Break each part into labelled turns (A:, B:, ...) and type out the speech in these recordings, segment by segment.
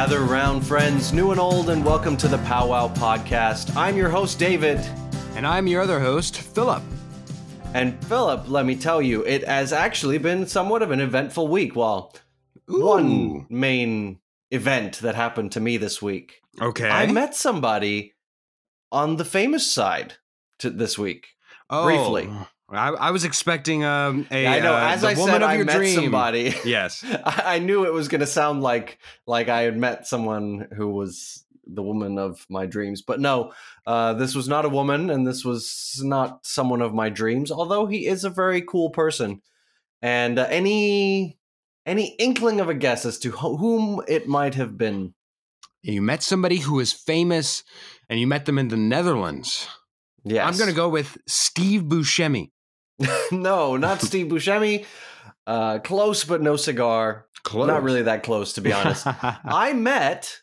A: Gather round, friends, new and old, and welcome to the Powwow Podcast. I'm your host, David.
B: And I'm your other host, Philip.
A: And Philip, let me tell you, it has actually been somewhat of an eventful week. Well, one main event that happened to me this week.
B: Okay.
A: I met somebody on the famous side to this week.
B: oh,
A: briefly.
B: I, I was expecting um, a.
A: I know.
B: uh,
A: As
B: the
A: I
B: woman
A: said,
B: of
A: I
B: your
A: met
B: dream.
A: somebody.
B: Yes.
A: I I knew it was going to sound like like I had met someone who was the woman of my dreams, but no, uh, this was not a woman, and this was not someone of my dreams. Although he is a very cool person, and uh, any any inkling of a guess as to wh- whom it might have been?
B: You met somebody who is famous, and you met them in the Netherlands.
A: Yes,
B: I'm going to go with Steve Buscemi.
A: no, not Steve Buscemi. Uh, close, but no cigar.
B: Close.
A: Not really that close, to be honest. I met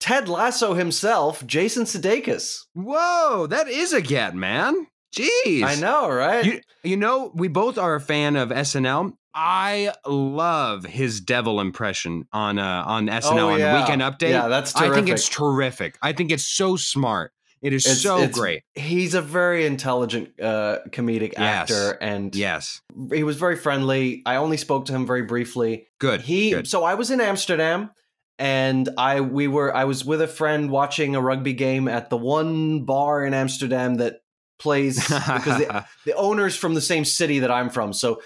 A: Ted Lasso himself, Jason Sudeikis.
B: Whoa, that is a get, man. Jeez.
A: I know, right?
B: You, you know, we both are a fan of SNL. I love his devil impression on uh, on SNL
A: Oh,
B: on
A: yeah.
B: the Weekend Update.
A: Yeah, that's
B: I think it's terrific. I think it's so smart. It is
A: It's-
B: so
A: it's-
B: great.
A: He's a very intelligent uh, comedic
B: Yes.
A: actor, and
B: Yes.
A: he was very friendly. I only spoke to him very briefly.
B: Good.
A: He
B: Good.
A: so I was in Amsterdam, and I we were I was with a friend watching a rugby game at the one bar in Amsterdam that plays because the, the owner's from the same city that I'm from. So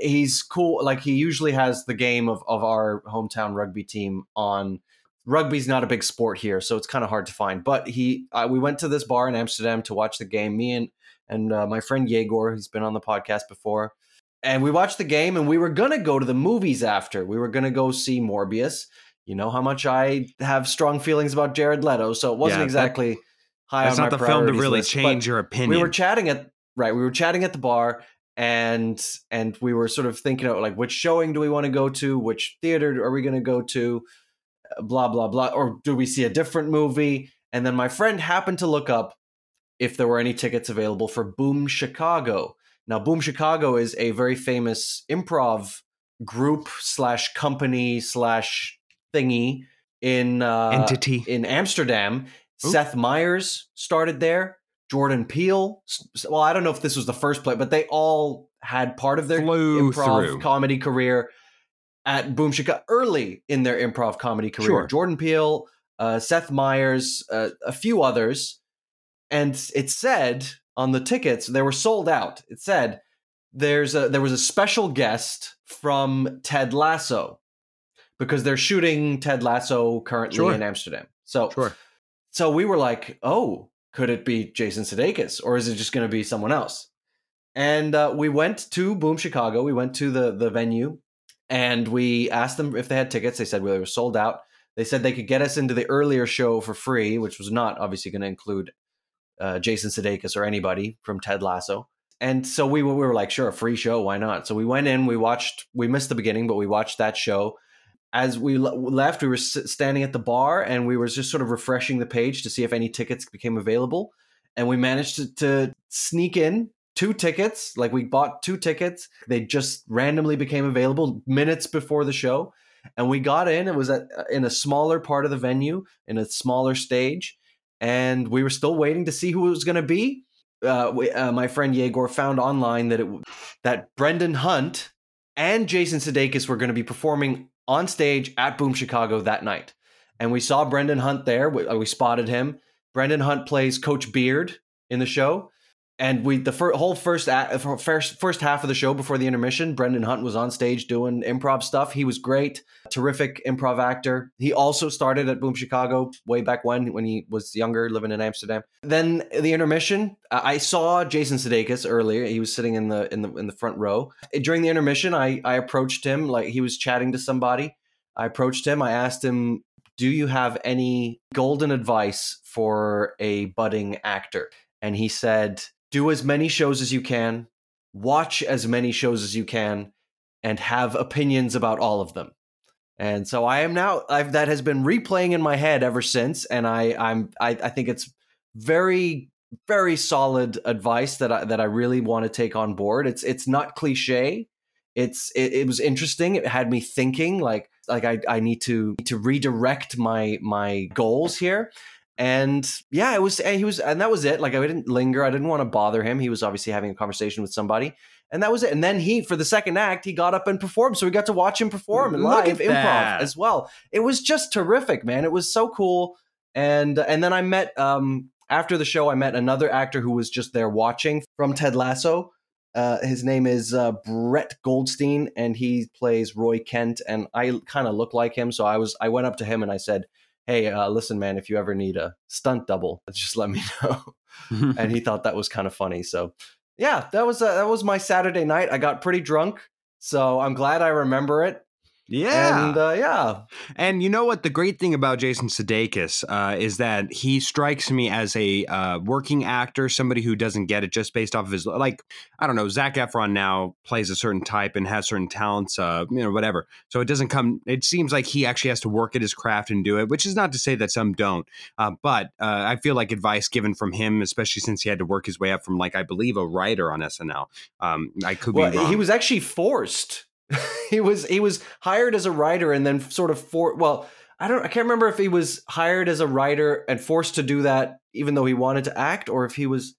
A: he's cool. Like he usually has the game of, of our hometown rugby team on. Rugby's not a big sport here, so it's kind of hard to find. But he, uh, we went to this bar in Amsterdam to watch the game. Me and and uh, my friend Yegor, who's been on the podcast before, and we watched the game. And we were gonna go to the movies after. We were gonna go see Morbius. You know how much I have strong feelings about Jared Leto, so it wasn't
B: Yeah, that-
A: exactly high
B: That's
A: on
B: not
A: my
B: the film to really
A: list,
B: change your opinion.
A: we were chatting at right we were chatting at the bar and and we were sort of thinking of like which showing do we want to go to which theater are we going to go to blah blah blah or do we see a different movie and then my friend happened to look up if there were any tickets available for boom chicago now boom chicago is a very famous improv group slash company slash thingy in uh
B: Entity.
A: in amsterdam
B: Ooh.
A: seth meyers started there jordan peele well i don't know if this was the first play but they all had part of their
B: Flew
A: improv
B: through.
A: comedy career at boom chicago early in their improv comedy career
B: Sure.
A: jordan peele uh, seth meyers uh, a few others and it said on the tickets they were sold out it said there's a there was a special guest from ted lasso because they're shooting ted lasso currently
B: Sure.
A: in amsterdam so
B: Sure.
A: so we were like, oh, could it be Jason Sudeikis or is it just going to be someone else? And uh, we went to Boom Chicago. We went to the the venue and we asked them if they had tickets. They said well, they were sold out. They said they could get us into the earlier show for free, which was not obviously going to include uh, Jason Sudeikis or anybody from Ted Lasso. And so we were, we were like, sure, a free show, why not? So we went in, we watched, we missed the beginning, but we watched that show as we le- left, we were standing at the bar and we were just sort of refreshing the page to see if any tickets became available. And we managed to, to sneak in two tickets. Like we bought two tickets. They just randomly became available minutes before the show. And we got in. It was at, uh, in a smaller part of the venue, in a smaller stage. And we were still waiting to see who it was going to be. Uh, we, uh, my friend Yegor found online that it that Brendan Hunt and Jason Sudeikis were going to be performing on stage at Boom Chicago that night. And we saw Brendan Hunt there. We, uh, we spotted him. Brendan Hunt plays Coach Beard in the show. And we the fir- whole first, a- uh, first first half of the show before the intermission, Brendan Hunt was on stage doing improv stuff. He was great, terrific improv actor. He also started at Boom Chicago way back when when he was younger, living in Amsterdam. Then the intermission, I I saw Jason Sudeikis earlier. He was sitting in the in the in the front row. During the intermission, I I approached him like he was chatting to somebody. I approached him. I asked him, "Do you have any golden advice for a budding actor?" And he said, "Do as many shows as you can, watch as many shows as you can, and have opinions about all of them." And so I am now. I've, that has been replaying in my head ever since, and I I'm I, I think it's very very solid advice that I that I really want to take on board. It's it's not cliche. It's it, it was interesting. It had me thinking like like I, I need to to redirect my my goals here. And yeah, it was and he was and that was it. Like I didn't linger. I didn't want to bother him. He was obviously having a conversation with somebody. And that was it. And then he, for the second act, he got up and performed. So we got to watch him perform and live improv
B: that.
A: as well. It was just terrific, man. It was so cool. And and then I met um after the show, I met another actor who was just there watching from Ted Lasso. Uh, his name is uh, Brett Goldstein, and he plays Roy Kent. And I kind of look like him, so I was I went up to him and I said, "Hey, uh, listen, man, if you ever need a stunt double, just let me know." and he thought that was kind of funny. So yeah, that was uh, that was my Saturday night. I got pretty drunk, so I'm glad I remember it.
B: Yeah.
A: And uh, yeah,
B: And you know what? The great thing about Jason Sudeikis uh, is that he strikes me as a uh, working actor, somebody who doesn't get it just based off of his like. I don't know. Zac Efron now plays a certain type and has certain talents, uh, you know, whatever. So it doesn't come. It seems like he actually has to work at his craft and do it, which is not to say that some don't. Uh, but uh, I feel like advice given from him, especially since he had to work his way up from like I believe a writer on SNL. Um, I could
A: well,
B: be wrong.
A: he was actually forced. he was he was hired as a writer and then sort of for well, I don't I can't remember if he was hired as a writer and forced to do that even though he wanted to act, or if he was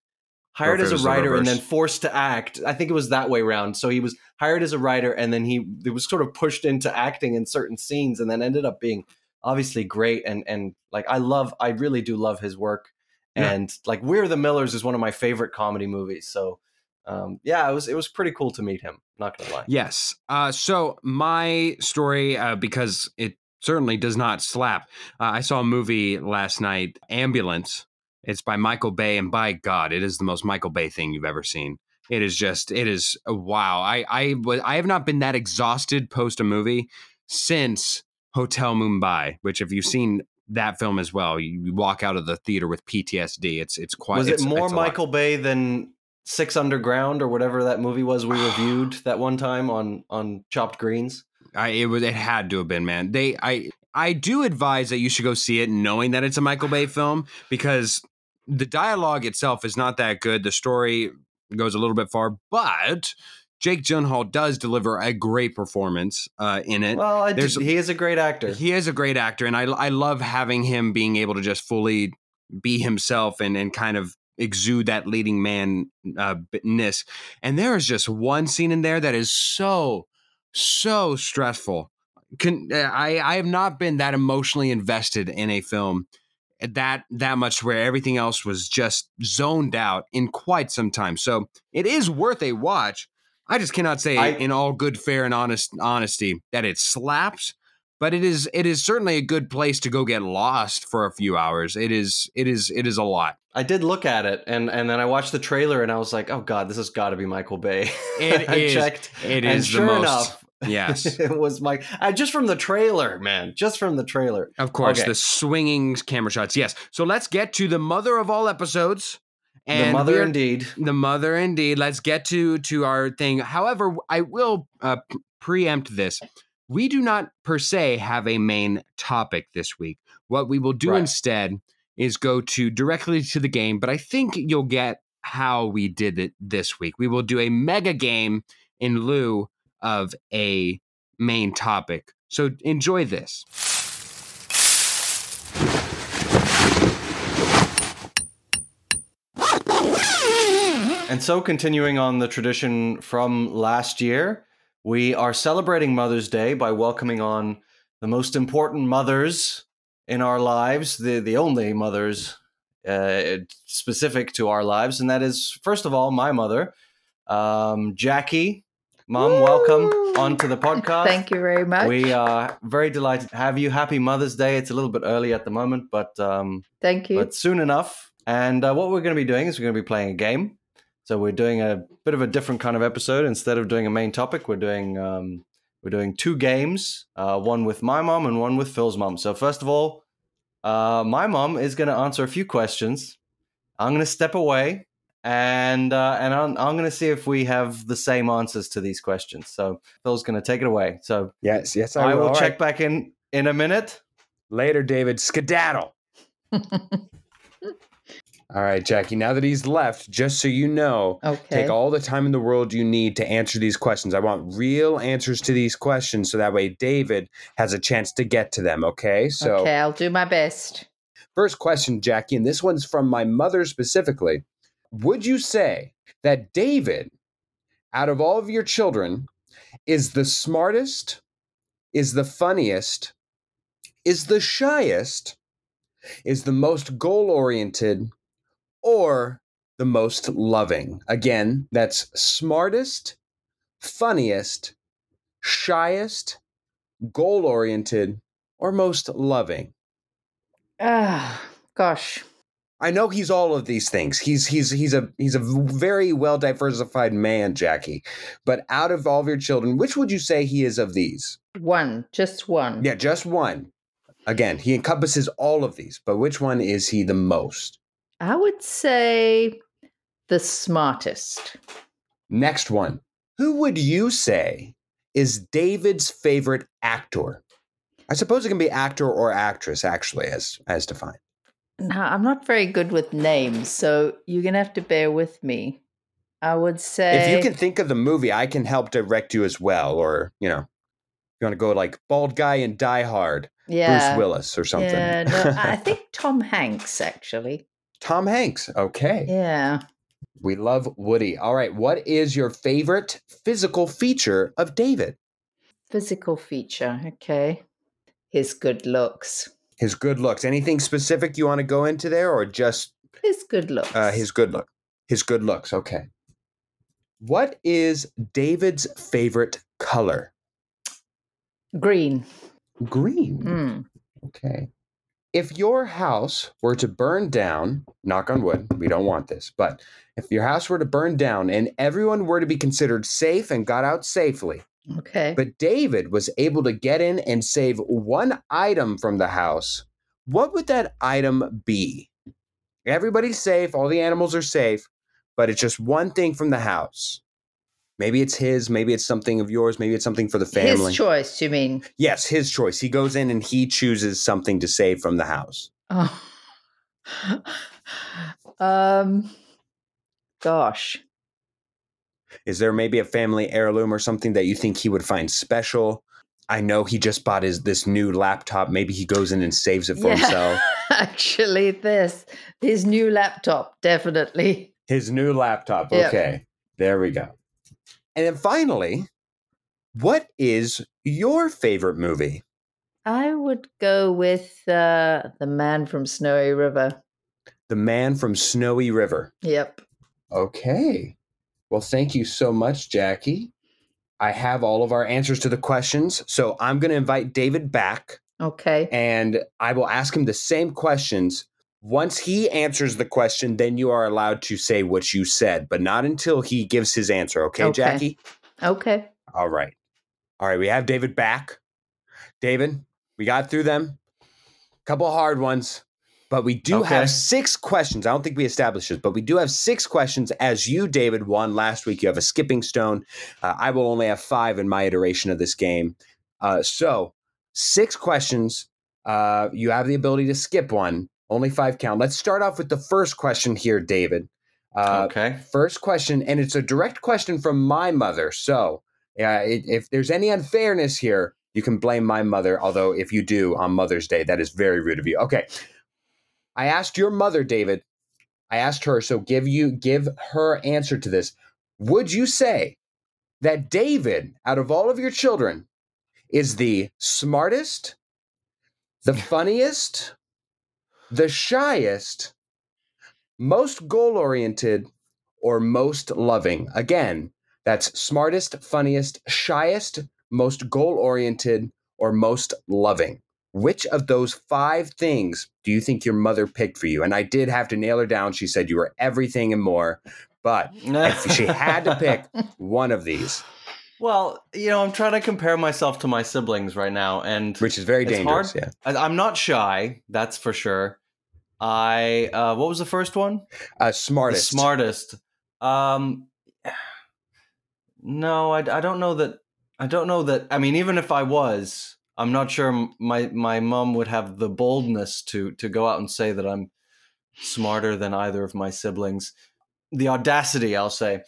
A: hired as a writer and then forced to act. I think it was that way around. So he was hired as a writer and then he it was sort of pushed into acting in certain scenes and then ended up being obviously great and and like I love I really do love his work.
B: Yeah.
A: And like We're the Millers is one of my favorite comedy movies. So um, yeah, it was it was pretty cool to meet him. Not gonna lie.
B: Yes. Uh, so my story, uh, because it certainly does not slap. Uh, I saw a movie last night, Ambulance. It's by Michael Bay, and by God, it is the most Michael Bay thing you've ever seen. It is just, it is uh, wow. I I I have not been that exhausted post a movie since Hotel Mumbai, which if you've seen that film as well, you, walk out of the theater with PTSD. It's it's quite.
A: was it more
B: a lot.
A: Michael Bay than Six Underground or whatever that movie was we reviewed that one time on on Chopped Greens?
B: I it was it had to have been man. They I I do advise that you should go see it knowing that it's a Michael Bay film because the dialogue itself is not that good. The story goes a little bit far, but Jake Gyllenhaal does deliver a great performance uh, in it.
A: Well, he is a great actor.
B: He is a great actor, and I I love having him being able to just fully be himself and and kind of exude that leading man uh, ness. And there is just one scene in there that is so so stressful. Can, uh, I I have not been that emotionally invested in a film that that much where everything else was just zoned out in quite some time. So it is worth a watch. I just cannot say
A: I-
B: in all good fair and honest honesty that it slaps, but it is it is certainly a good place to go get lost for a few hours. It is it is it is a lot.
A: I did look at it and and then I watched the trailer and I was like, oh god, this has got to be Michael Bay.
B: It
A: I
B: is-
A: checked.
B: It
A: and
B: is
A: sure
B: the most
A: enough,
B: yes.
A: it was Mike. Uh, just from the trailer, man. Just from the trailer.
B: Of course,
A: Okay.
B: the swinging camera shots. Yes. So let's get to the mother of all episodes. And
A: the mother, indeed.
B: the mother indeed. Let's get to to our thing. However, I will uh, preempt this. We do not per se have a main topic this week. What we will do
A: Right.
B: instead is go to directly to the game, but I think you'll get how we did it this week. We will do a mega game in lieu of a main topic. So enjoy this.
A: And so, continuing on the tradition from last year, we are celebrating Mother's Day by welcoming on the most important mothers in our lives, the, the only mothers uh, specific to our lives. And that is, first of all, my mother, um, Jackie. Mom, welcome onto the podcast.
C: Thank you very much.
A: We are very delighted to have you. Happy Mother's Day. It's a little bit early at the moment, but um,
C: Thank you.
A: but soon enough. And uh, what we're going to be doing is we're going to be playing a game. So we're doing a bit of a different kind of episode. Instead of doing a main topic, we're doing um, we're doing two games, uh, one with my mom and one with Phil's mom. So first of all, uh, my mom is going to answer a few questions. I'm going to step away, and uh, and I'm, I'm going to see if we have the same answers to these questions. So Phil's going to take it away. So
B: Yes, yes,
A: I, will check back in in a minute.
B: later, David. Skedaddle. All right, Jackie. Now that he's left, just so you know,
C: Okay.
B: take all the time in the world you need to answer these questions. I want real answers to these questions so that way David has a chance to get to them. Okay. So,
C: okay, I'll do my best.
B: first question, Jackie, and this one's from my mother specifically. Would you say that David, out of all of your children, is the smartest, is the funniest, is the shyest, is the most goal oriented, or the most loving? Again, that's smartest, funniest, shyest, goal oriented, or most loving.
C: Ah, gosh.
B: I know he's all of these things. He's he's he's a he's a very well diversified man, Jackie. But out of all of your children, which would you say he is of these?
C: One, just one.
B: Yeah, just one. Again, he encompasses all of these, but which one is he the most?
C: I would say the smartest.
B: Next one. Who would you say is David's favorite actor? I suppose it can be actor or actress, actually, as as defined.
C: Now, I'm not very good with names, so you're going to have to bear with me. I would say.
B: If you can think of the movie, I can help direct you as well. Or, you know, if you want to go like bald guy in Die Hard,
C: yeah,
B: Bruce Willis or something.
C: Yeah, no, I think Tom Hanks, actually.
B: Tom Hanks. Okay.
C: Yeah.
B: We love Woody. All right. What is your favorite physical feature of David?
C: Physical feature. Okay. His good looks.
B: His good looks. Anything specific you want to go into there or just
C: His good looks.
B: uh, his good look? His good looks. Okay. What is David's favorite color?
C: green.
B: Green.
C: Mm.
B: Okay. If your house were to burn down, knock on wood, we don't want this, but if your house were to burn down and everyone were to be considered safe and got out safely,
C: Okay.
B: but David was able to get in and save one item from the house, what would that item be? Everybody's safe, all the animals are safe, but it's just one thing from the house. Maybe it's his, maybe it's something of yours, maybe it's something for the family.
C: His choice, you mean?
B: Yes, his choice. He goes in and he chooses something to save from the house.
C: Oh. um. Gosh.
B: Is there maybe a family heirloom or something that you think he would find special? I know he just bought his this new laptop. Maybe he goes in and saves it for
C: Yeah.
B: himself.
C: Actually, this his new laptop, definitely.
B: His new laptop. Okay. There we go. And then finally, what is your favorite movie?
C: I would go with uh, the man from Snowy River.
B: The Man from Snowy River.
C: Yep.
B: Okay. Well, thank you so much, Jackie. I have all of our answers to the questions. So I'm going to invite David back
C: Okay.
B: and I will ask him the same questions. Once he answers the question, then you are allowed to say what you said, but not until he gives his answer. Okay,
C: Okay.
B: Jackie?
C: Okay.
B: All right. All right. We have David back. David, we got through them. Couple hard ones, but we do
A: Okay.
B: have six questions. I don't think we established this, but we do have six questions. As you, David, won last week, you have a skipping stone. Uh, I will only have five in my iteration of this game. Uh, so, six questions. Uh, you have the ability to skip one. Only five count. Let's start off with the first question here, David. Uh,
A: okay.
B: First question, and it's a direct question from my mother. So, uh, it, if there's any unfairness here, you can blame my mother. Although, if you do on Mother's Day, that is very rude of you. Okay, I asked your mother, David. I asked her. So, give you give her answer to this. Would you say that David, out of all of your children, is the smartest, the funniest, the shyest, most goal oriented, or most loving? Again, that's smartest, funniest, shyest, most goal oriented, or most loving. Which of those five things do you think your mother picked for you? And I did have to nail her down. She said you were everything and more, but she had to pick one of these,
A: Well, you know, I'm trying to compare myself to my siblings right now, and
B: which is very dangerous.
A: hard.
B: Yeah.
A: I'm not shy. That's for sure. I uh, what was the first one?
B: Uh,
A: The
B: smartest.
A: smartest. Um, no, I, I don't know that. I don't know that. I mean, even if I was, I'm not sure my my mom would have the boldness to to go out and say that I'm smarter than either of my siblings. The audacity, I'll say.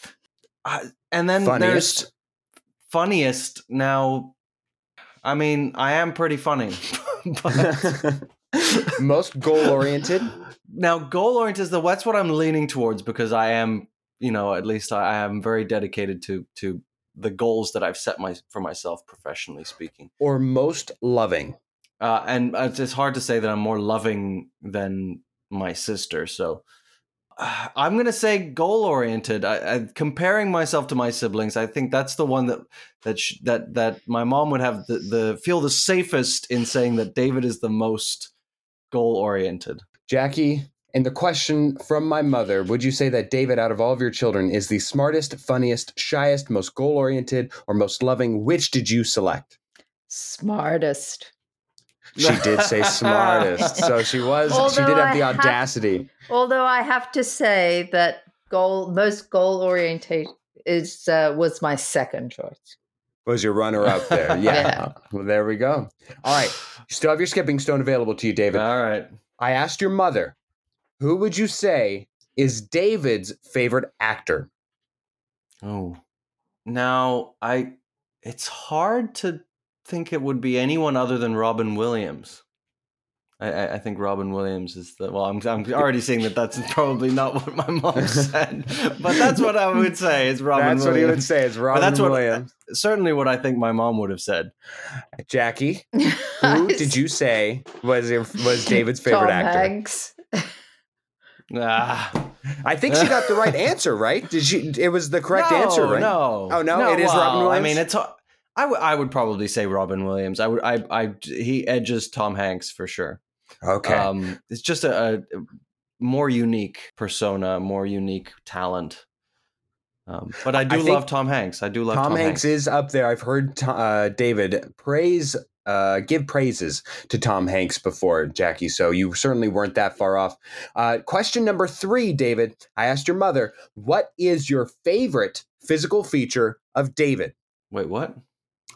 A: Uh, and then
B: Funniest.
A: there's funniest. Now, I mean, I am pretty funny. but
B: Most goal oriented.
A: now, goal oriented is the that's what I'm leaning towards because I am, you know, at least I, I am very dedicated to to the goals that I've set my for myself professionally speaking.
B: Or most loving.
A: Uh, and it's, it's hard to say that I'm more loving than my sister. So uh, I'm going to say goal oriented. Comparing myself to my siblings, I think that's the one that that sh- that that my mom would have the, the feel the safest in saying that David is the most goal oriented.
B: Jackie, and the question from my mother Would you say that David, out of all of your children, is the smartest, funniest, shyest, most goal oriented, or most loving? Which did you select?
C: Smartest.
B: She did say smartest. So she was, she did have
C: I
B: the
C: have-
B: audacity.
C: Although I have to say that goal most goal oriented is uh, was my second choice.
B: Was your runner up there? Yeah.
C: Yeah.
B: Well, there we go. All right. You still have your skipping stone available to you, David.
A: All right.
B: I asked your mother, who would you say is David's favorite actor?
A: Oh, now I. It's hard to think it would be anyone other than Robin Williams. I, I, I think Robin Williams is the. Well, I'm, I'm already seeing that that's probably not what my mom said, but that's what I would say. Is Robin Williams.
B: That's what he would say. is Robin
A: that's what-
B: Williams.
A: Certainly, what I think my mom would have said.
B: Jackie, who did you say was your, was David's favorite
C: Tom
B: actor?
C: Hanks.
A: Ah,
B: I think she got the right answer, right? Did she? It was the correct
A: no,
B: answer, right?
A: No.
B: Oh, no? It is Robin
A: well, I mean, it's. I would. I would probably say Robin Williams. I would. I. I. He edges Tom Hanks for sure.
B: Okay.
A: Um, it's just a, a more unique persona, more unique talent. Um, but I do
B: I
A: love Tom Hanks. I do love
B: Tom,
A: Tom,
B: Hanks, is up there. I've heard uh, David praise, uh, give praises to Tom Hanks before, Jackie. So you certainly weren't that far off. Uh, question number three, David. I asked your mother, what is your favorite physical feature of David?
A: Wait, what?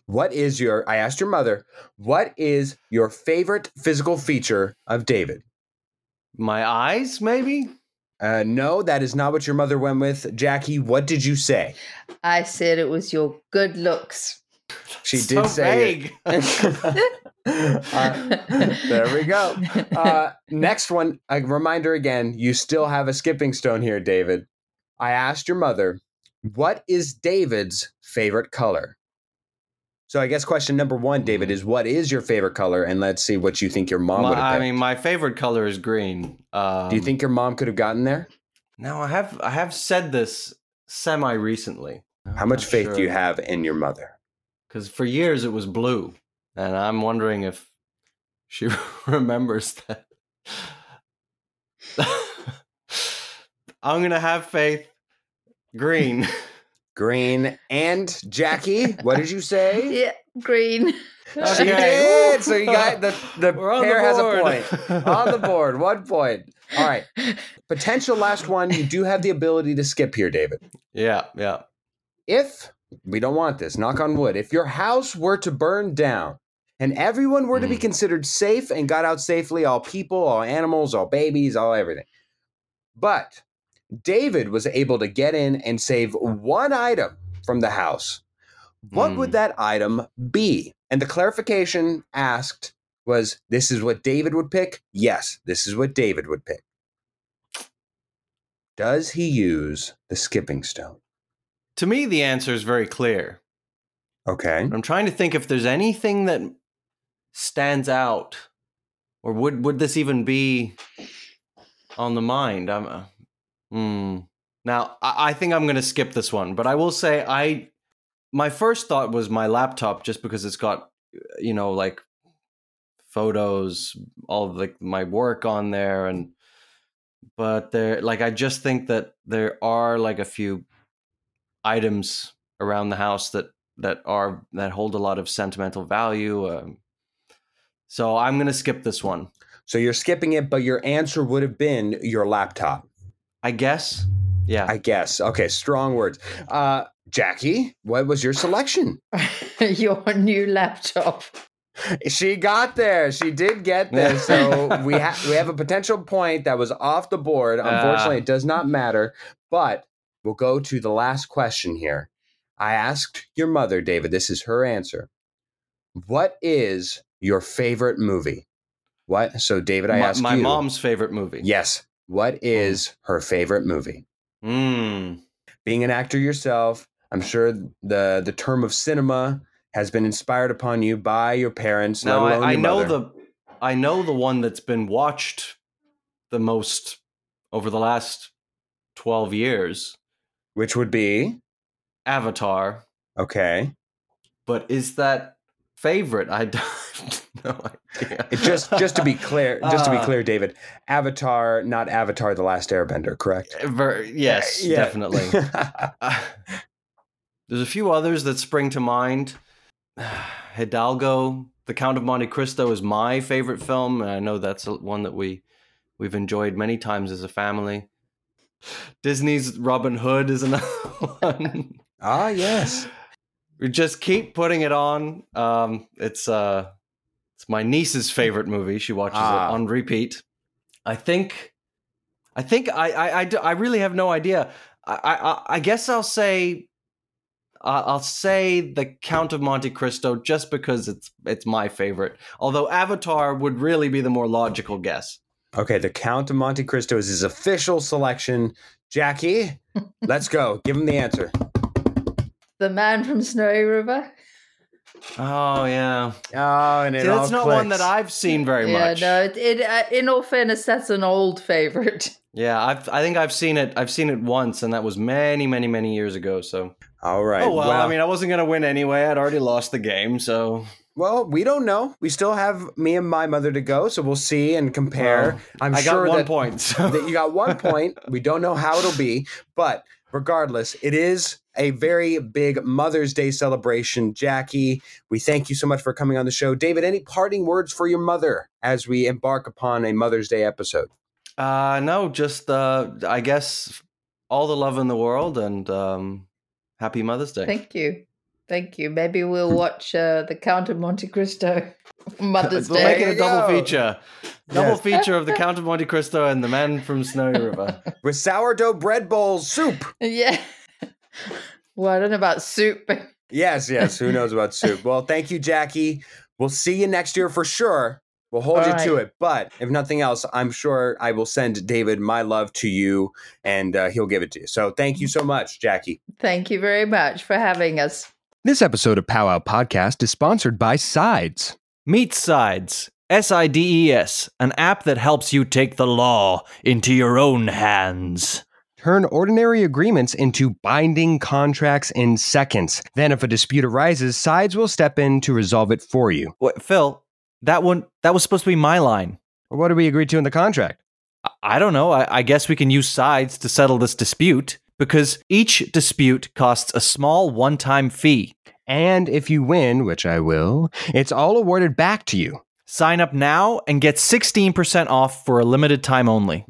B: What is your, I asked your mother, what is your favorite physical feature of David?
A: My eyes, maybe.
B: Uh, no, that is not what your mother went with. Jackie, what did you say?
C: I said it was your good looks.
B: She
A: So
B: did say it.
A: vague.
B: Uh, there we go. Uh, next one, a reminder again, you still have a skipping stone here, David. I asked your mother, what is David's favorite color? So I guess question number one, David, is what is your favorite color? And let's see what you think your mom
A: My-
B: would have
A: I mean, my favorite color is green. Um,
B: Do you think your mom could have gotten there?
A: Now I have. I have said this semi recently.
B: How much faith do you have in your mother?
A: Because for years it was blue, and I'm wondering if she remembers that. I'm gonna have faith. Green.
B: Green and Jackie, what did you say?
C: Yeah, green.
B: She
A: Okay.
B: did. So you got the the
A: We're
B: pair
A: the
B: has a point. on the board. One point. All right. Potential last one. You do have the ability to skip here, David.
A: yeah, yeah.
B: If we don't want this, knock on wood, if your house were to burn down and everyone were to be
A: Mm.
B: considered safe and got out safely, all people, all animals, all babies, all everything. But David was able to get in and save one item from the house. What would
A: Mm.
B: that item be? And the clarification asked was this is what David would pick? Yes, this is what David would pick. Does he use the skipping stone?
A: To me, the answer is very clear.
B: Okay.
A: I'm trying to think if there's anything that stands out, or would would this even be on the mind? I'm. Uh, hmm. Now, I, I think I'm going to skip this one, but I will say I. My first thought was my laptop, just because it's got, you know, like photos, all of like my work on there, and but there, like, I just think that there are like a few items around the house that that are that hold a lot of sentimental value. Um, so I'm gonna skip this one.
B: So you're skipping it, but your answer would have been your laptop,
A: I guess. Yeah.
B: I guess. Okay, strong words. Uh, Jackie, what was your selection?
C: your new laptop.
B: She got there. She did get there. So we have we have a potential point that was off the board. Unfortunately,
A: Ah.
B: it does not matter. But we'll go to the last question here. I asked your mother, David. This is her answer. What is your favorite movie? What? So, David, I
A: my,
B: asked
A: my
B: you.
A: mom's favorite movie.
B: Yes. What is her favorite movie?
A: Mm.
B: being an actor yourself, I'm sure the the term of cinema has been inspired upon you by your parents.
A: Now I, I know
B: mother,
A: the I know the one that's been watched the most over the last twelve years.
B: which would be
A: Avatar.
B: okay.
A: But is that favorite? I don't no idea.
B: Just just to be clear, just to be
A: Uh,
B: clear, David, Avatar, not Avatar: The Last Airbender, correct?
A: Ver- yes,
B: Yeah.
A: definitely. Uh, there's a few others that spring to mind. Hidalgo, The Count of Monte Cristo is my favorite film, and I know that's one that we we've enjoyed many times as a family. Disney's Robin Hood is another one.
B: ah, yes.
A: we just keep putting it on. Um, it's uh, it's my niece's favorite movie. She watches
B: Ah.
A: it on repeat. I think, I think I I, I, do- I really have no idea. I I, I guess I'll say. I- I'll say the Count of Monte Cristo just because it's it's my favorite. Although Avatar would really be the more logical guess.
B: Okay, the Count of Monte Cristo is his official selection. Jackie, let's go. Give him the answer.
C: The Man from Snowy River.
A: Oh yeah,
B: Oh, and it
A: See, that's
B: all
A: not one that I've seen very
C: yeah,
A: much.
C: no. It, it uh, in all fairness, that's an old favorite.
A: Yeah, I've, I think I've seen it. I've seen it once, and that was many, many, many years ago. So,
B: All right.
A: oh well, I mean, I wasn't gonna win anyway. I'd already lost the game, so
B: Well, we don't know. We still have me and my mother to go, so we'll see and compare.
A: Well,
B: I'm
A: I
B: sure
A: got one
B: that,
A: point. So.
B: that you got one point. We don't know how it'll be, but regardless, it is a very big Mother's Day celebration. Jackie, we thank you so much for coming on the show. David, any parting words for your mother as we embark upon a Mother's Day episode?
A: uh, no, just uh, I guess all the love in the world, and um, happy Mother's Day.
C: Thank you, thank you. Maybe we'll watch uh, the Count of Monte Cristo Mother's
A: we'll make
C: Day.
A: it a double
B: Go.
A: feature. Double
B: Yes.
A: feature of the Count of Monte Cristo and the Man from Snowy River.
B: With sourdough bread bowls, soup.
C: Yeah. Well, I don't know about soup.
B: Yes, yes. Who knows about soup? Well, thank you, Jackie. We'll see you next year for sure. We'll hold
C: All
B: you to it. But if nothing else, I'm sure I will send David my love to you and uh, he'll give it to you. So thank you so much, Jackie.
C: Thank you very much for having us.
B: This episode of Powwow Podcast is sponsored by Sides.
A: Meet Sides, S I D E S, an app that helps you take the law into your own hands.
B: Turn ordinary agreements into binding contracts in seconds. Then, if a dispute arises, Sides will step in to resolve it for you.
A: Phil, that one that was supposed to be my line.
B: What did we agree to in the contract?
A: I- I don't know. I, I guess we can use sides to settle this dispute because each dispute costs a small one-time fee.
B: And if you win, which I will, it's all awarded back to you.
A: Sign up now and get 16% off for a limited time only.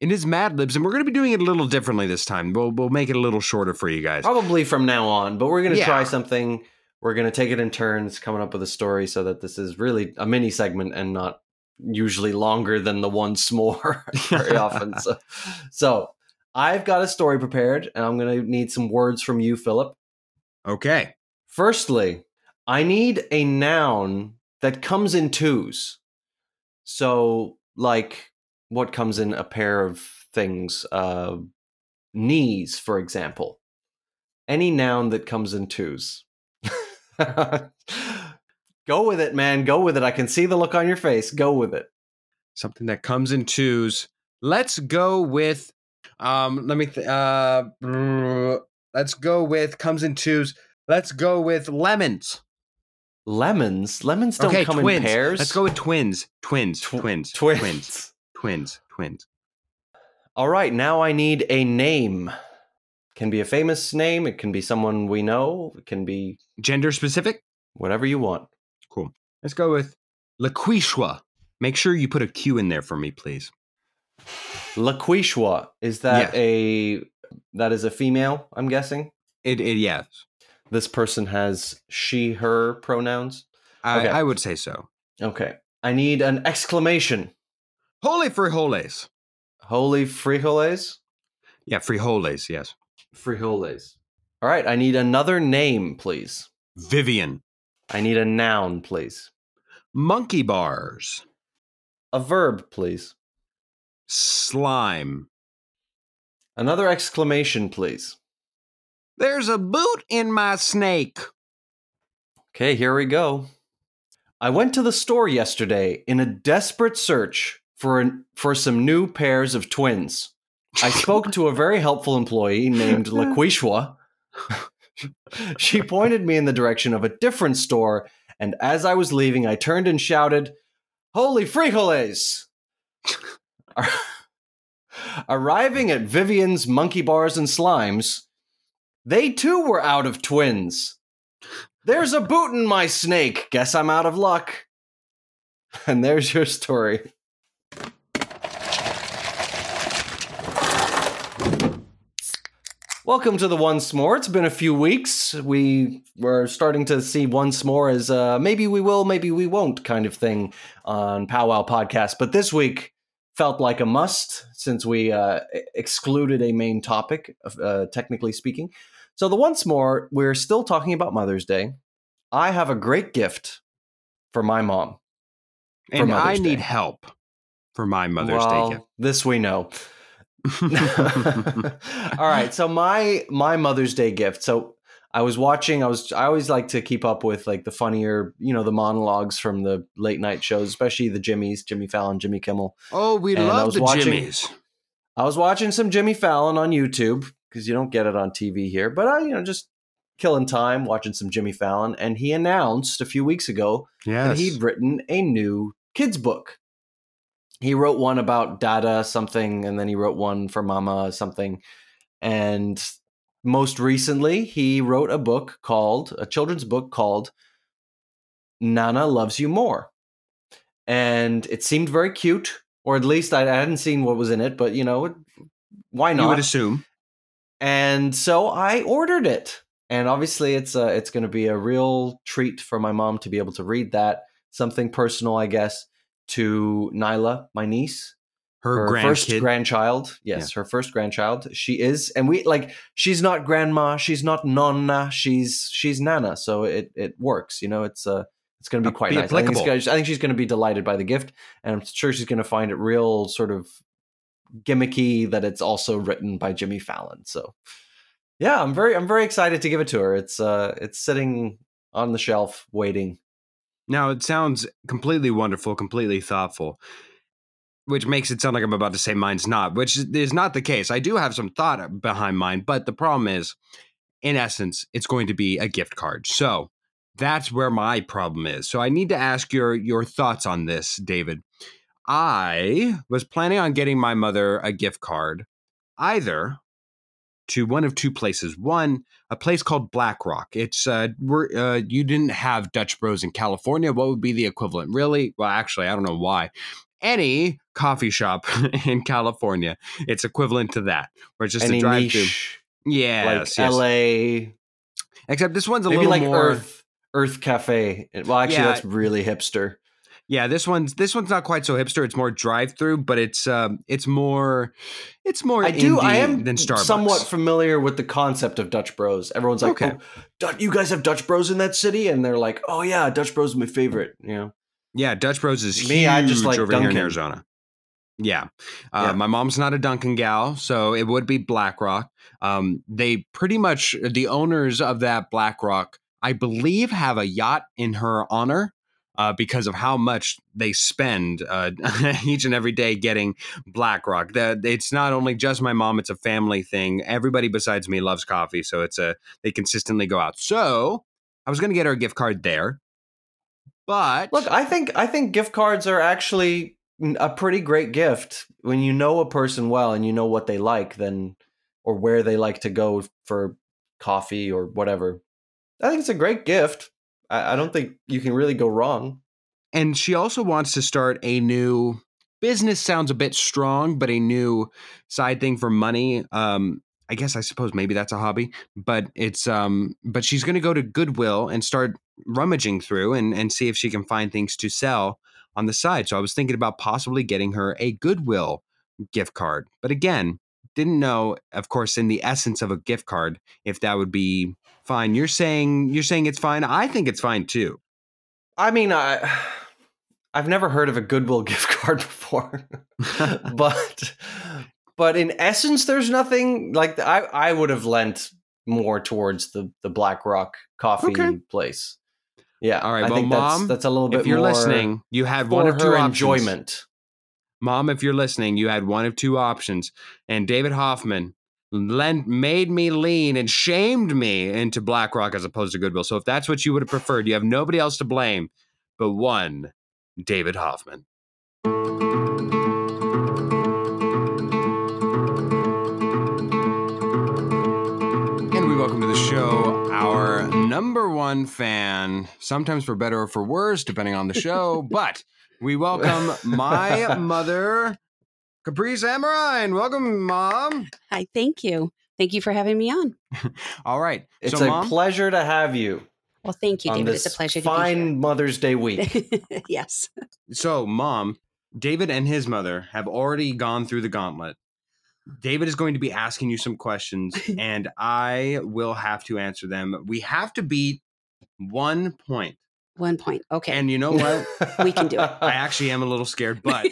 B: It is Mad Libs, and we're going to be doing it a little differently this time. We'll, we'll make it a little shorter for you guys.
A: Probably from now on, but we're going to
B: Yeah.
A: try something. We're going to take it in turns coming up with a story so that this is really a mini segment and not usually longer than the once more very often. So, so I've got a story prepared and I'm going to need some words from you, Philip.
B: Okay.
A: Firstly, I need a noun that comes in twos. So, like what comes in a pair of things, uh, knees, for example. Any noun that comes in twos. Go with it, man. Go with it. I can see the look on your face. Go with it.
B: Something that comes in twos. Let's go with, um, let me, th- uh, let's go with, comes in twos. Let's go with lemons.
A: Lemons. Lemons don't
B: okay,
A: come
B: twins.
A: in pairs.
B: Let's go with twins. Twins.
A: Tw-
B: twins.
A: Twins.
B: Twins. Twins. Twins.
A: All right, now I need a name. Can be a famous name. It can be someone we know. It can be
B: Gender specific?
A: whatever you want.
B: Cool. Let's go with LaQuishua. Make sure you put a Q in there for me, please.
A: Laquishwa. Is that
B: Yes.
A: a that is a female? I'm guessing.
B: It, it yes.
A: This person has she her pronouns.
B: I,
A: Okay.
B: I would say so.
A: Okay. I need an exclamation.
B: Holy frijoles.
A: Holy frijoles.
B: Yeah, frijoles, yes.
A: Frijoles. All right. I need another name, please.
B: Vivian.
A: I need a noun, please.
B: Monkey bars.
A: A verb, please.
B: Slime.
A: Another exclamation, please.
B: There's a boot in my snake.
A: Okay, here we go. I went to the store yesterday in a desperate search for an, for some new pairs of twins. I spoke to a very helpful employee named Laquishwa. she pointed me in the direction of a different store, and as I was leaving, I turned and shouted, "Holy frijoles!" Ar- Arriving at Vivian's Monkey Bars and Slimes, they too were out of twins. There's a boot in my snake. Guess I'm out of luck. And there's your story. Welcome to the Once More. It's been a few weeks. We were starting to see Once More as uh, maybe we will, maybe we won't kind of thing on Powwow Podcast. But this week felt like a must since we uh, excluded a main topic, uh, technically speaking. So, the Once More, we're still talking about Mother's Day. I have a great gift for my mom. For
B: And I
A: Mother's
B: need help for my Mother's
A: well,
B: Day gift.
A: This we know. All right, so my my Mother's Day gift. So I was watching. I was. I always like to keep up with like the funnier, you know, the monologues from the late night shows, especially the Jimmys, Jimmy Fallon, Jimmy Kimmel.
B: Oh, we
A: And
B: love the
A: watching-
B: Jimmies.
A: I was watching some Jimmy Fallon on YouTube because you don't get it on TV here, but I, you know, just killing time watching some Jimmy Fallon, and he announced a few weeks ago
B: Yes.
A: that he'd written a new kids book. He wrote one about Dada something, and then he wrote one for Mama something. And most recently, he wrote a book called a children's book called Nana Loves You More. And it seemed very cute, or at least I, I hadn't seen what was in it, but you know, why not?
B: you would assume.
A: and so I ordered it. And obviously, it's uh, it's going to be a real treat for my mom to be able to read that. Something personal, I guess, to Nyla, my niece,
B: Her,
A: first
B: grandkid.
A: grandchild. Yes, her first grandchild. She is, and we like. She's not grandma. She's not nonna. She's she's nana. So it it works. You know, it's uh it's going to be quite
B: be
A: nice. I think,
B: applicable.
A: gonna- I think she's going to be delighted by the gift, and I'm sure she's going to find it real sort of gimmicky that it's also written by Jimmy Fallon. So yeah, I'm very I'm very excited to give it to her. It's uh it's sitting on the shelf waiting.
B: Now it sounds completely wonderful, completely thoughtful, which makes it sound like I'm about to say mine's not, which is not the case. I do have some thought behind mine, but the problem is, in essence, it's going to be a gift card. So that's where my problem is. So I need to ask your your thoughts on this, David. I was planning on getting my mother a gift card, either to one of two places. One, a place called Black Rock. It's uh, we're, uh, you didn't have Dutch Bros in California. What would be the equivalent? Really? Well, actually, I don't know why. Any coffee shop in California, it's equivalent to that, where it's just
A: Any
B: a drive-through.
A: niche
B: Yes,
A: like
B: yes.
A: L.A.
B: Except this one's a
A: maybe
B: little
A: like
B: more.
A: Earth Urth Caffé. Well, actually,
B: Yeah.
A: that's really hipster.
B: Yeah, this one's this one's not quite so hipster. It's more drive-through, but it's um, it's more, it's more.
A: I do. I am
B: than Starbucks.
A: somewhat familiar with the concept of Dutch Bros. Everyone's like,
B: Okay.
A: "Oh, you guys have Dutch Bros in that city," and they're like, "Oh yeah, Dutch Bros is my favorite." You know,
B: Yeah, Dutch Bros is
A: Me,
B: huge
A: I just like
B: over here in Arizona. Yeah. Uh,
A: Yeah.
B: My mom's not a Dunkin' gal, so it would be BlackRock. Um, they pretty much, the owners of that BlackRock, I believe, have a yacht in her honor uh, because of how much they spend uh, each and every day getting BlackRock. The, it's not only just my mom, it's a family thing. Everybody besides me loves coffee, so it's a, they consistently go out. So I was going to get her a gift card there. But
A: look, I think I think gift cards are actually a pretty great gift when you know a person well and you know what they like, then or where they like to go for coffee or whatever. I think it's a great gift. I, I don't think you can really go wrong.
B: and she also wants to start a new business sounds a bit strong, but a new side thing for money. Um, I guess I suppose maybe that's a hobby, but it's um, but she's going to go to Goodwill and start rummaging through and and see if she can find things to sell on the side. So I was thinking about possibly getting her a Goodwill gift card, but again, didn't know, of course, in the essence of a gift card, if that would be fine. You're saying you're saying it's fine. I think it's fine too.
A: I mean, I I've never heard of a Goodwill gift card before, but but in essence, there's nothing like I I would have lent more towards the the Black Rock coffee
B: Okay.
A: place. Yeah,
B: All right,
A: I
B: well,
A: think that's
B: Mom,
A: that's a little bit
B: if you're listening, you had one of two
A: her
B: options.
A: enjoyment.
B: Mom, if you're listening, you had one of two options, and David Hoffman lent, made me lean and shamed me into Black Rock as opposed to Goodwill. So if that's what you would have preferred, you have nobody else to blame but one David Hoffman. Number one fan, sometimes for better or for worse, depending on the show. but we welcome my mother, Caprice Amarine. Welcome, Mom.
D: Hi, thank you. Thank you for having me on.
B: All right.
A: It's
B: so,
A: a
B: Mom,
A: pleasure to have you
D: Well, thank you,
A: on
D: David.
A: this
D: It's a pleasure
A: fine Mother's Day week.
D: to be here. yes.
B: so Mom, David and his mother have already gone through the gauntlet. David is going to be asking you some questions, and I will have to answer them. We have to beat one point.
D: One point. Okay.
B: And you know what?
D: We can do it.
B: I actually am a little scared, but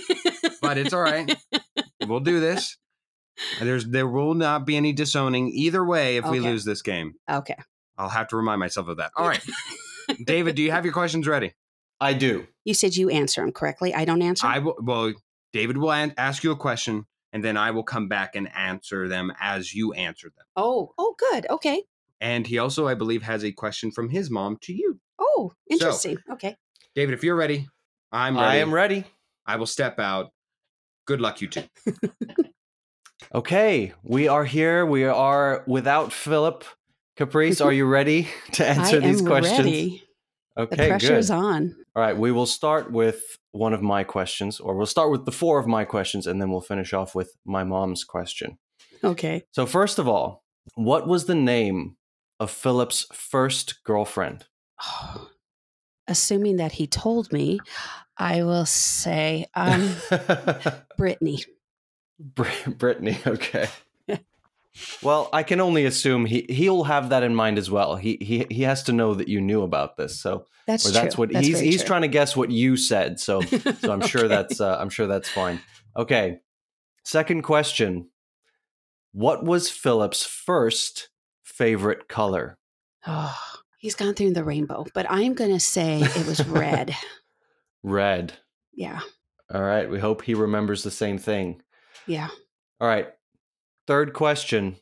B: but it's all right. We'll do this. There's there will not be any disowning either way if we lose this game.
D: okay.
B: I'll have to remind myself of that. All right. David, do you have your questions ready?
A: I do.
D: You said you answer them correctly. I don't answer.
B: I will well, David will an- ask you a question and then I will come back and answer them as you answer them.
D: oh, oh, good. Okay.
B: And he also, I believe, has a question from his mom to you.
D: Oh, interesting. okay.
B: David, if you're ready, I'm ready.
A: I am ready.
B: I will step out. Good luck, you two.
A: Okay, we are here. We are without Philip. Caprice, are you ready to answer
D: I
A: these
D: am
A: questions?
D: ready. The
A: Okay,
D: pressure
A: good.
D: on.
A: All right, we will start with one of my questions, or we'll start with the four of my questions, and then we'll finish off with my mom's question.
D: Okay.
A: So, first of all, what was the name of Philip's first girlfriend?
D: Assuming that he told me, I will say um, Brittany.
A: Br- Brittany. Okay. Well, I can only assume he he'll have that in mind as well. He he he has to know that you knew about this. So,
D: That's
A: or
D: true.
A: that's what
D: That's
A: he's he's
D: true.
A: trying to guess what you said. So, so I'm sure that's uh, I'm sure that's fine. Okay. Second question. What was Philip's first favorite color?
D: Oh, he's gone through the rainbow, but I'm going to say it was red.
A: Red.
D: yeah.
A: All right. We hope he remembers the same thing.
D: Yeah.
A: All right. Third question.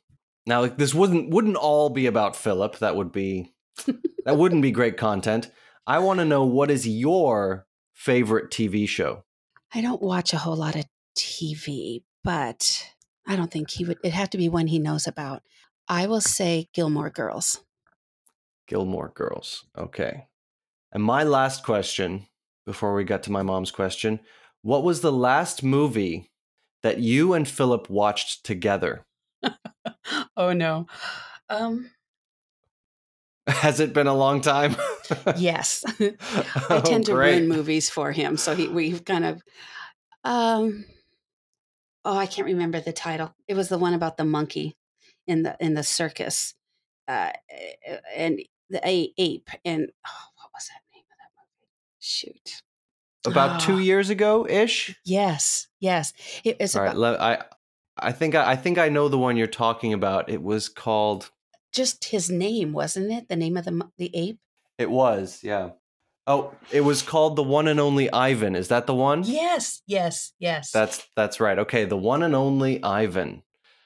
A: Now, like, this wouldn't wouldn't all be about Philip. That would be that wouldn't be great content. I want to know what is your favorite TV show?
D: I don't watch a whole lot of TV, but I don't think he would. It'd have to be one he knows about. I will say Gilmore Girls.
A: Gilmore Girls. Okay. And my last question before we get to my mom's question, what was the last movie that you and Philip watched together?
D: oh no. Um.
A: Has it been a long time?
D: Yes. I
A: Oh,
D: tend to ruin movies for him, so he we've kind of. Um. Oh, I can't remember the title. It was the one about the monkey in the in the circus, uh, and the a- ape. And oh, what was that name of that movie? Shoot.
A: About two
D: Ah.
A: years ago ish.
D: Yes, yes. It, it's
A: All right,
D: about
A: le- I I think I, I think I know the one you're talking about. It was called.
D: just his name, wasn't it? The name of the the ape.
A: It was, yeah. Oh, it was called the one and only Ivan. Is that the one?
D: Yes, yes, yes.
A: That's that's right. Okay, the one and only Ivan.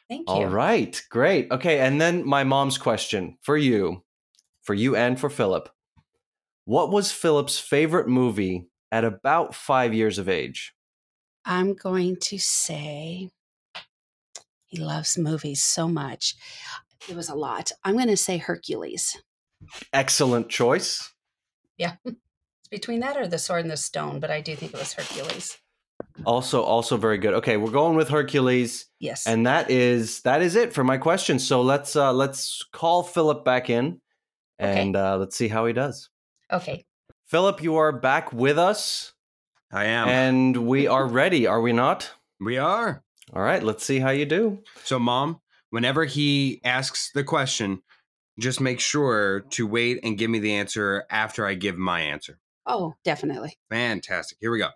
D: Thank you.
A: All right, great. Okay, and then my mom's question for you, for you and for Philip. What was Philip's favorite movie at about five years of age?
D: I'm going to say he loves movies so much. It was a lot. I'm going to say Hercules.
A: Excellent choice.
D: Yeah. It's between that or the sword and the stone, but I do think it was Hercules.
A: Also, also very good. Okay, we're going with Hercules,
D: Yes.
A: and that is that is it for my question. So let's uh let's call Philip back in,
D: Okay.
A: and uh, let's see how he does.
D: okay.
A: Philip, you are back with us,
B: I am.
A: and we are ready. Are we not?
B: we are.
A: All right, let's see how you do.
B: So, mom, whenever he asks the question, just make sure to wait and give me the answer after I give my answer.
D: Oh, definitely.
B: Fantastic. Here we go.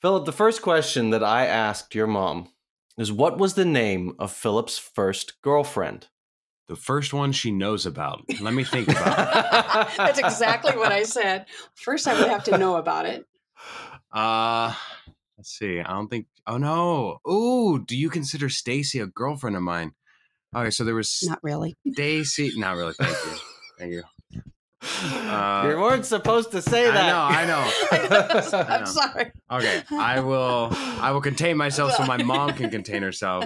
A: Philip, the first question that I asked your mom is what was the name of Philip's first girlfriend?
B: The first one she knows about. Let me think about it.
D: That's exactly what I said. First, I would have to know about it.
B: Uh, let's see. I don't think. Oh no. Ooh, do you consider Stacy a girlfriend of mine? Okay, so there was
D: Not really.
B: Stacy. Not really. Thank you. Thank you. Uh,
A: you weren't supposed to say that.
B: I
A: that.
B: know. I know.
D: I'm
B: know.
D: sorry.
B: Okay, I will. I will contain myself so my mom can contain herself.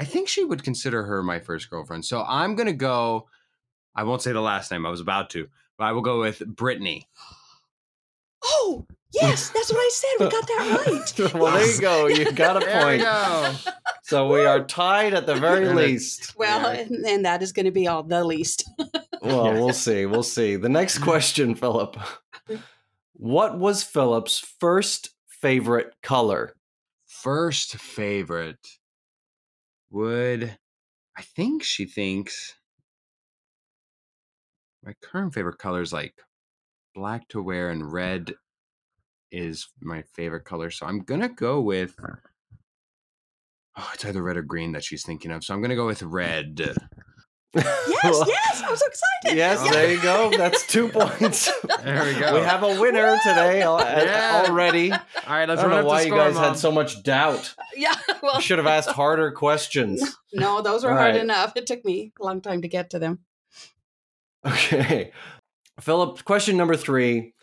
B: I think she would consider her my first girlfriend. So I'm gonna go. I won't say the last name. I was about to, but I will go with Brittany.
D: Oh, yes, that's what I said. We got that right.
A: well, there you go. You got a
B: There we
A: point.
B: go.
A: So we are tied at the very least.
D: Well,
B: Yeah.
D: and, and that is going to be all the least.
A: Well, we'll see. We'll see. The next question, Philip. What was Philip's first favorite color?
B: First favorite would I think she thinks my current favorite color is like black to wear and red is my favorite color. So I'm gonna go with oh, it's either red or green that she's thinking of. So I'm gonna go with red.
D: Yes, yes, I'm so excited.
A: Yes,
B: Yeah.
A: there you go. That's two points.
B: There we go.
A: We have a winner today
B: Yeah.
A: already.
B: All right, let's
A: don't know why
B: the
A: you guys
B: Mom.
A: had so much doubt.
D: Yeah, well,
A: You should have asked harder questions.
D: no, those were
A: All
D: hard
A: right.
D: enough. It took me a long time to get to them.
A: Okay. Philip, question number three.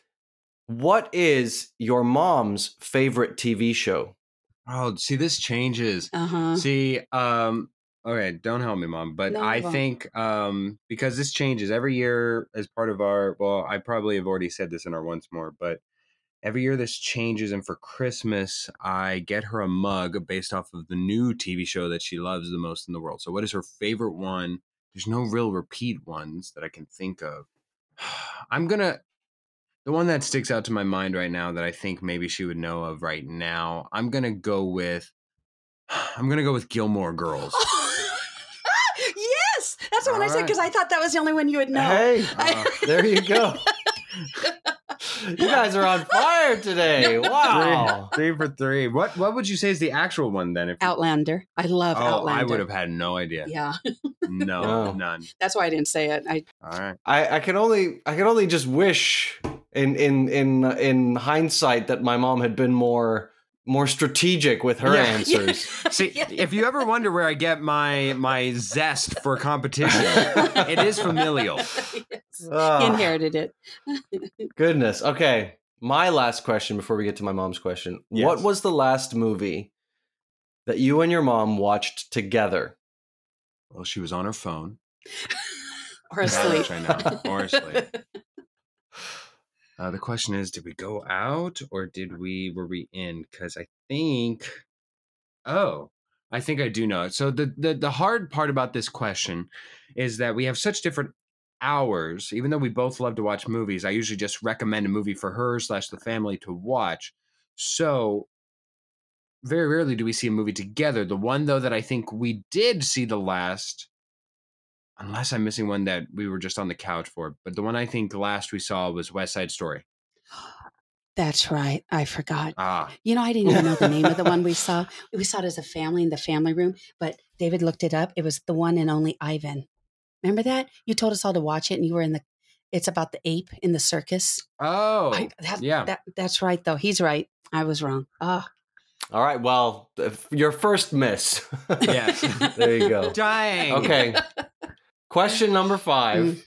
A: What is your mom's favorite TV show?
B: Oh, see, this changes.
D: Uh huh.
B: See, um, okay, don't help me, mom. But
D: No,
B: I
D: I won't.
B: think um because this changes every year as part of our well, I probably have already said this in our once more, but every year this changes and for Christmas I get her a mug based off of the new TV show that she loves the most in the world. So what is her favorite one? There's no real repeat ones that I can think of. I'm gonna the one that sticks out to my mind right now that I think maybe she would know of right now. I'm gonna go with I'm gonna go with Gilmore Girls.
D: Yes, that's the one I said
B: Alright.
D: because I thought that was the only one you would know.
A: Hey,
B: Uh,
A: there you go. you guys are on fire today. Wow.
B: three for three. What what would you say is the actual one then? If you-
D: Outlander. I love
B: oh,
D: Outlander.
B: I would have had no idea.
D: Yeah,
B: No,
A: Oh.
B: none.
D: that's why I didn't say it. I
B: All right.
A: I, I can only I can only just wish in in in in hindsight that my mom had been more more strategic with her
B: Yeah.
A: answers.
B: See,
D: Yeah.
B: if you ever wonder where I get my my zest for competition, it is familial.
D: Yes.
A: Ah,
D: inherited it.
A: goodness. Okay. My last question before we get to my mom's question. What was the last movie that you and your mom watched together?
B: Well, she was on her phone.
D: or asleep.
B: Which I know. Or asleep. Uh, the question is, did we go out or did we were we in? Because I think, oh, I think I do know it. So the, the the hard part about this question is that we have such different hours. Even though we both love to watch movies, I usually just recommend a movie for her slash the family to watch. So very rarely do we see a movie together. The one though that I think we did see the last unless I'm missing one that we were just on the couch for. But the one I think last we saw was West Side Story.
D: That's right. I forgot.
B: Ah,
D: You know, I didn't even know the name of the one we saw. We saw it as a family in the family room, but David looked it up. It was the one and only Ivan. Remember that? You told us all to watch it, and you were in the. It's about the ape in the circus.
B: oh,
D: I, that,
B: yeah.
D: that, that's right, though. He's right. I was wrong. Oh,
A: All right. Well, your first miss.
B: Yes.
A: there you go.
B: Dying.
A: Okay. Question number five.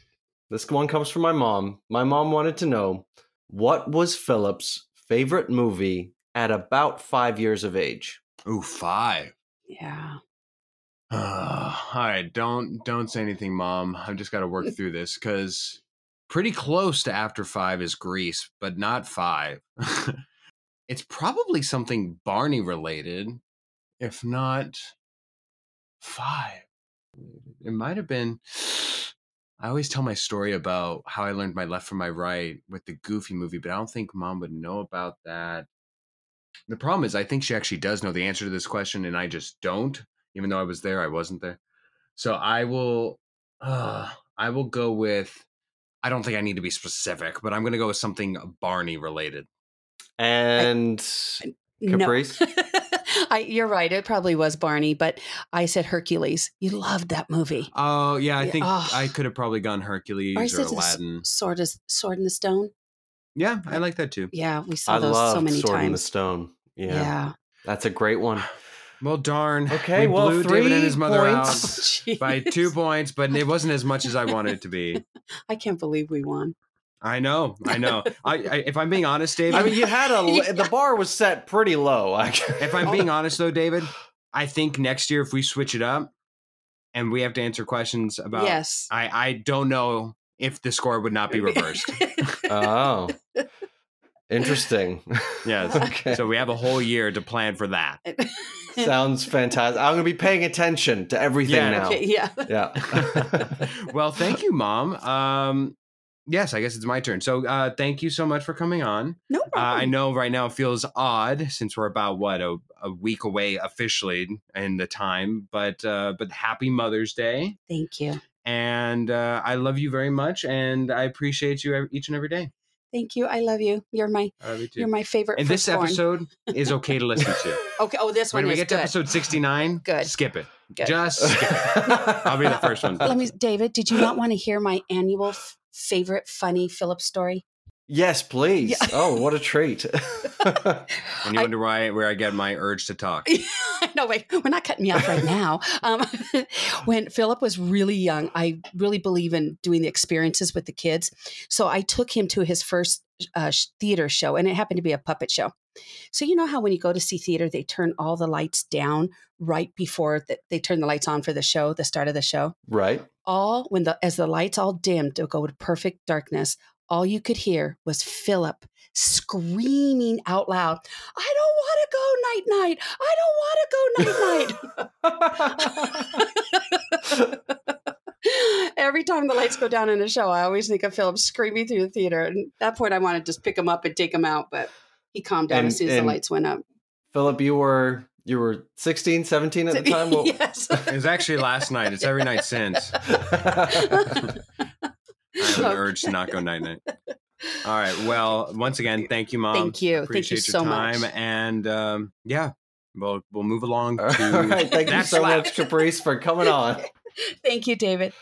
A: This one comes from my mom. My mom wanted to know what was Philip's favorite movie at about five years of age?
B: Ooh, five.
D: yeah.
B: Uh, all right, don't don't say anything, mom. I've just got to work through this because pretty close to after five is Grease, but not five. it's probably something Barney related, if not five. It might have been. I always tell my story about how I learned my left from my right with the Goofy movie, but I don't think mom would know about that. The problem is, I think she actually does know the answer to this question, and I just don't. Even though I was there, I wasn't there. So I will, uh, I will go with. I don't think I need to be specific, but I'm going to go with something Barney related.
A: And Caprice?
D: No. I, you're right. It probably was Barney, but I said Hercules. You loved that movie.
B: Oh yeah, I think
D: oh.
B: I could have probably gone Hercules
D: Or I
B: or,
D: said the
B: Aladdin.
D: Sword, is, Sword in the Stone.
B: Yeah, I like that too.
D: Yeah, we saw
A: I
D: those
A: love
D: so many times.
A: Sword in the. Stone. Yeah,
D: Yeah.
A: that's a great one.
B: Well, darn.
A: Okay,
B: we
A: well,
B: blew
A: three
B: David and his mother
A: points.
B: out oh, by two points, but it wasn't as much as I wanted it to be.
D: I can't believe we won.
B: I know, I know. I, I if I'm being honest, David.
A: I mean, you had a the bar was set pretty low.
B: if I'm being honest though, David, I think next year if we switch it up and we have to answer questions about,
D: yes.
B: I I don't know if the score would not be reversed.
A: oh, interesting.
B: yes.
A: okay.
B: So we have a whole year to plan for that.
A: Sounds fantastic. I'm gonna be paying attention to everything
B: Yeah.
A: now.
D: Okay, yeah.
A: Yeah.
B: well, thank you, Mom. Um, yes, I guess it's my turn. So, uh, thank you so much for coming on.
D: No
B: Uh,
D: problem.
B: I know right now it feels odd since we're about what a, a week away officially in the time, but uh, but happy Mother's Day,
D: Thank you.
B: and uh, I love you very much, and I appreciate you each and every day.
D: Thank you. I love you. You're my
B: you
D: you're my favorite.
B: and this
D: firstborn.
B: episode is okay to listen to.
D: Okay. Oh, this
B: when
D: one
B: we get to episode sixty nine,
D: Good.
B: skip it.
D: Good.
B: Just skip it. I'll be the first one.
D: Let me, David. Did you not want to hear my annual f- favorite funny Philip story?
A: yes, please.
D: Yeah.
A: Oh, what a treat.
B: And you
D: I-
B: wonder why where I get my urge to talk.
D: no, wait, we're not cutting me off right now. Um, when Philip was really young, I really believe in doing the experiences with the kids. So I took him to his first uh, theater show, and it happened to be a puppet show. So you know how when you go to see theater, they turn all the lights down right before the, they turn the lights on for the show, the start of the show.
A: right.
D: All when the as the lights all dimmed to go to perfect darkness, all you could hear was Philip screaming out loud, "I don't want to go night night! I don't want to go night night!" Every time the lights go down in a show, I always think of Philip screaming through the theater. And at that point, I want to just pick him up and take him out, but he calmed down
A: And-
D: as soon as the lights went up.
A: Philip, you were you were 16, 17 at the time. What-
D: yes.
B: It was actually last night. It's every night since. I have an
D: Okay.
B: urge to not go night night. All right. Well, once again, thank you, mom.
D: Thank you. Thank you
B: Appreciate
D: so
B: your
D: much.
B: time, and um, yeah, we'll we'll move along
A: All
B: to
A: right. Thank you so
B: slap.
A: much, Caprice, for coming on.
D: Thank you, David.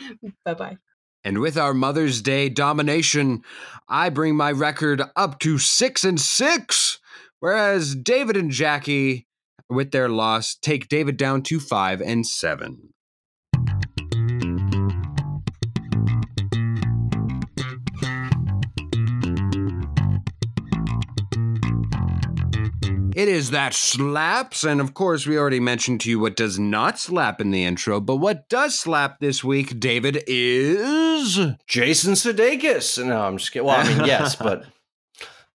D: Bye bye.
B: And with our Mother's Day domination, I bring my record up to six and six, whereas David and Jackie, with their loss, take David down to five and seven. It is that slaps, and of course, we already mentioned to you what does not slap in the intro, but what does slap this week, David, is.
A: Jason Sudeikis. No, I'm just kidding. Well, I mean, yes, but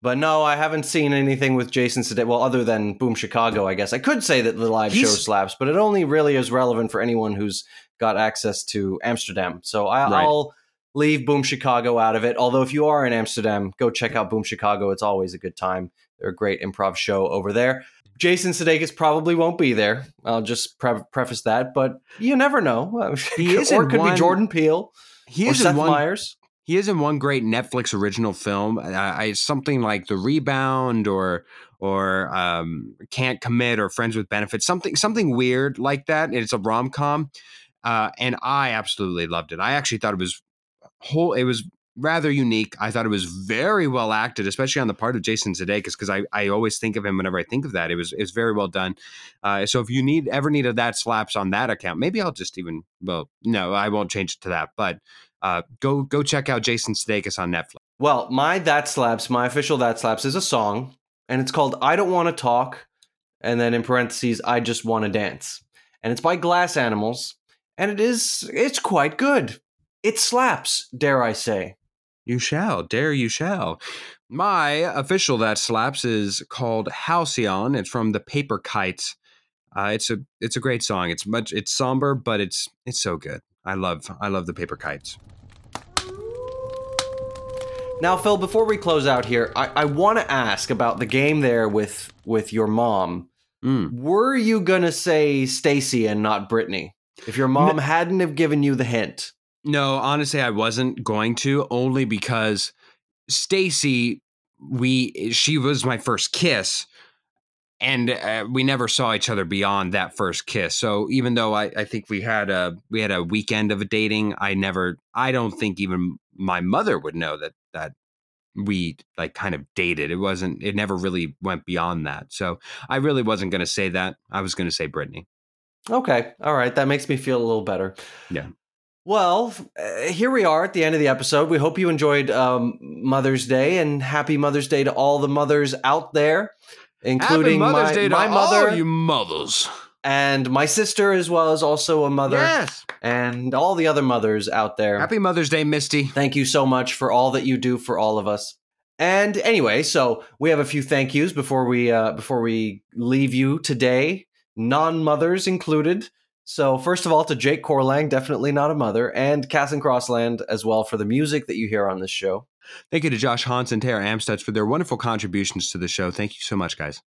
A: but no, I haven't seen anything with Jason Sudeikis. Well, other than Boom Chicago, I guess I could say that the live show slaps, but it only really is relevant for anyone who's got access to Amsterdam. So I,
B: Right.
A: I'll leave Boom Chicago out of it. Although if you are in Amsterdam, go check out Boom Chicago. It's always a good time. They're a great improv show over there. Jason Sudeikis probably won't be there. I'll just pre- preface that, but you never know.
B: He is
A: or it could
B: one-
A: be Jordan Peele
B: He
A: or
B: is
A: Seth
B: one
A: Meyers.
B: He is in one great Netflix original film, uh, I, something like The Rebound or or um, Can't Commit or Friends with Benefits, something something weird like that. It's a rom com, uh, and I absolutely loved it. I actually thought it was whole. It was rather unique. I thought it was very well acted, especially on the part of Jason Sudeikis, because I, I always think of him whenever I think of that. It was it was very well done. Uh, so if you need ever needed that slaps on that account, maybe I'll just even well, no, I won't change it to that, but uh, go go check out Jason Sudeikis on Netflix.
A: Well, my That Slaps, my official That Slaps is a song, and it's called I Don't Want to Talk, and then in parentheses, I Just Want to Dance. And it's by Glass Animals, and it is, it's quite good. It slaps, dare I say.
B: You shall, dare you shall. My official that slaps is called Halcyon. It's from the Paper Kites. Uh, it's a it's a great song. It's much it's somber, but it's it's so good. I love I love the Paper Kites.
A: Now, Phil, before we close out here, I, I want to ask about the game there with with your mom.
B: Mm.
A: Were you gonna say Stacy and not Brittany if your mom hadn't have given you the hint?
B: No, honestly, I wasn't going to only because Stacy, we she was my first kiss, and uh, we never saw each other beyond that first kiss. So even though I, I think we had a we had a weekend of dating, I never, I don't think even my mother would know that that we like kind of dated. It wasn't, it never really went beyond that. So I really wasn't going to say that. I was going to say Brittany.
A: Okay, all right, that makes me feel a little better.
B: Yeah.
A: Well, uh, here we are at the end of the episode. We hope you enjoyed um, Mother's Day and happy Mother's Day to all the mothers out there, including
B: Happy Mother's
A: my,
B: Day to
A: my
B: all
A: mother
B: you mothers.
A: And my sister, as well as also a mother,
B: Yes.
A: and all the other mothers out there.
B: Happy Mother's Day, Misty.
A: Thank you so much for all that you do for all of us. And anyway, so we have a few thank yous before we uh, before we leave you today, non mothers included. So first of all, to Jake Corlang, definitely not a mother, and Cass and Crossland as well for the music that you hear on this show.
B: Thank you to Josh Hans and Tara Amstutz for their wonderful contributions to the show. Thank you so much, guys.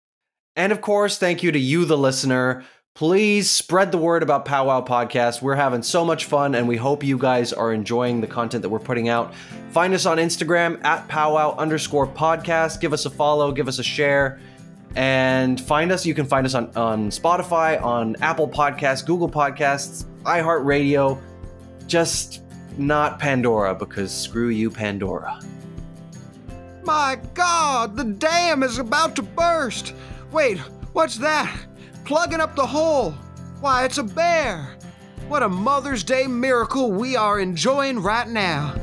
A: And of course, thank you to you, the listener. Please spread the word about Powwow Podcast. We're having so much fun, and we hope you guys are enjoying the content that we're putting out. Find us on Instagram at powwow underscore podcast. Give us a follow, give us a share, and find us. You can find us on, on Spotify, on Apple Podcasts, Google Podcasts, iHeartRadio. Just not Pandora, because screw you, Pandora.
B: My God, the dam is about to burst. Wait, what's that? Plugging up the hole. Why, it's a bear. What a Mother's Day miracle we are enjoying right now.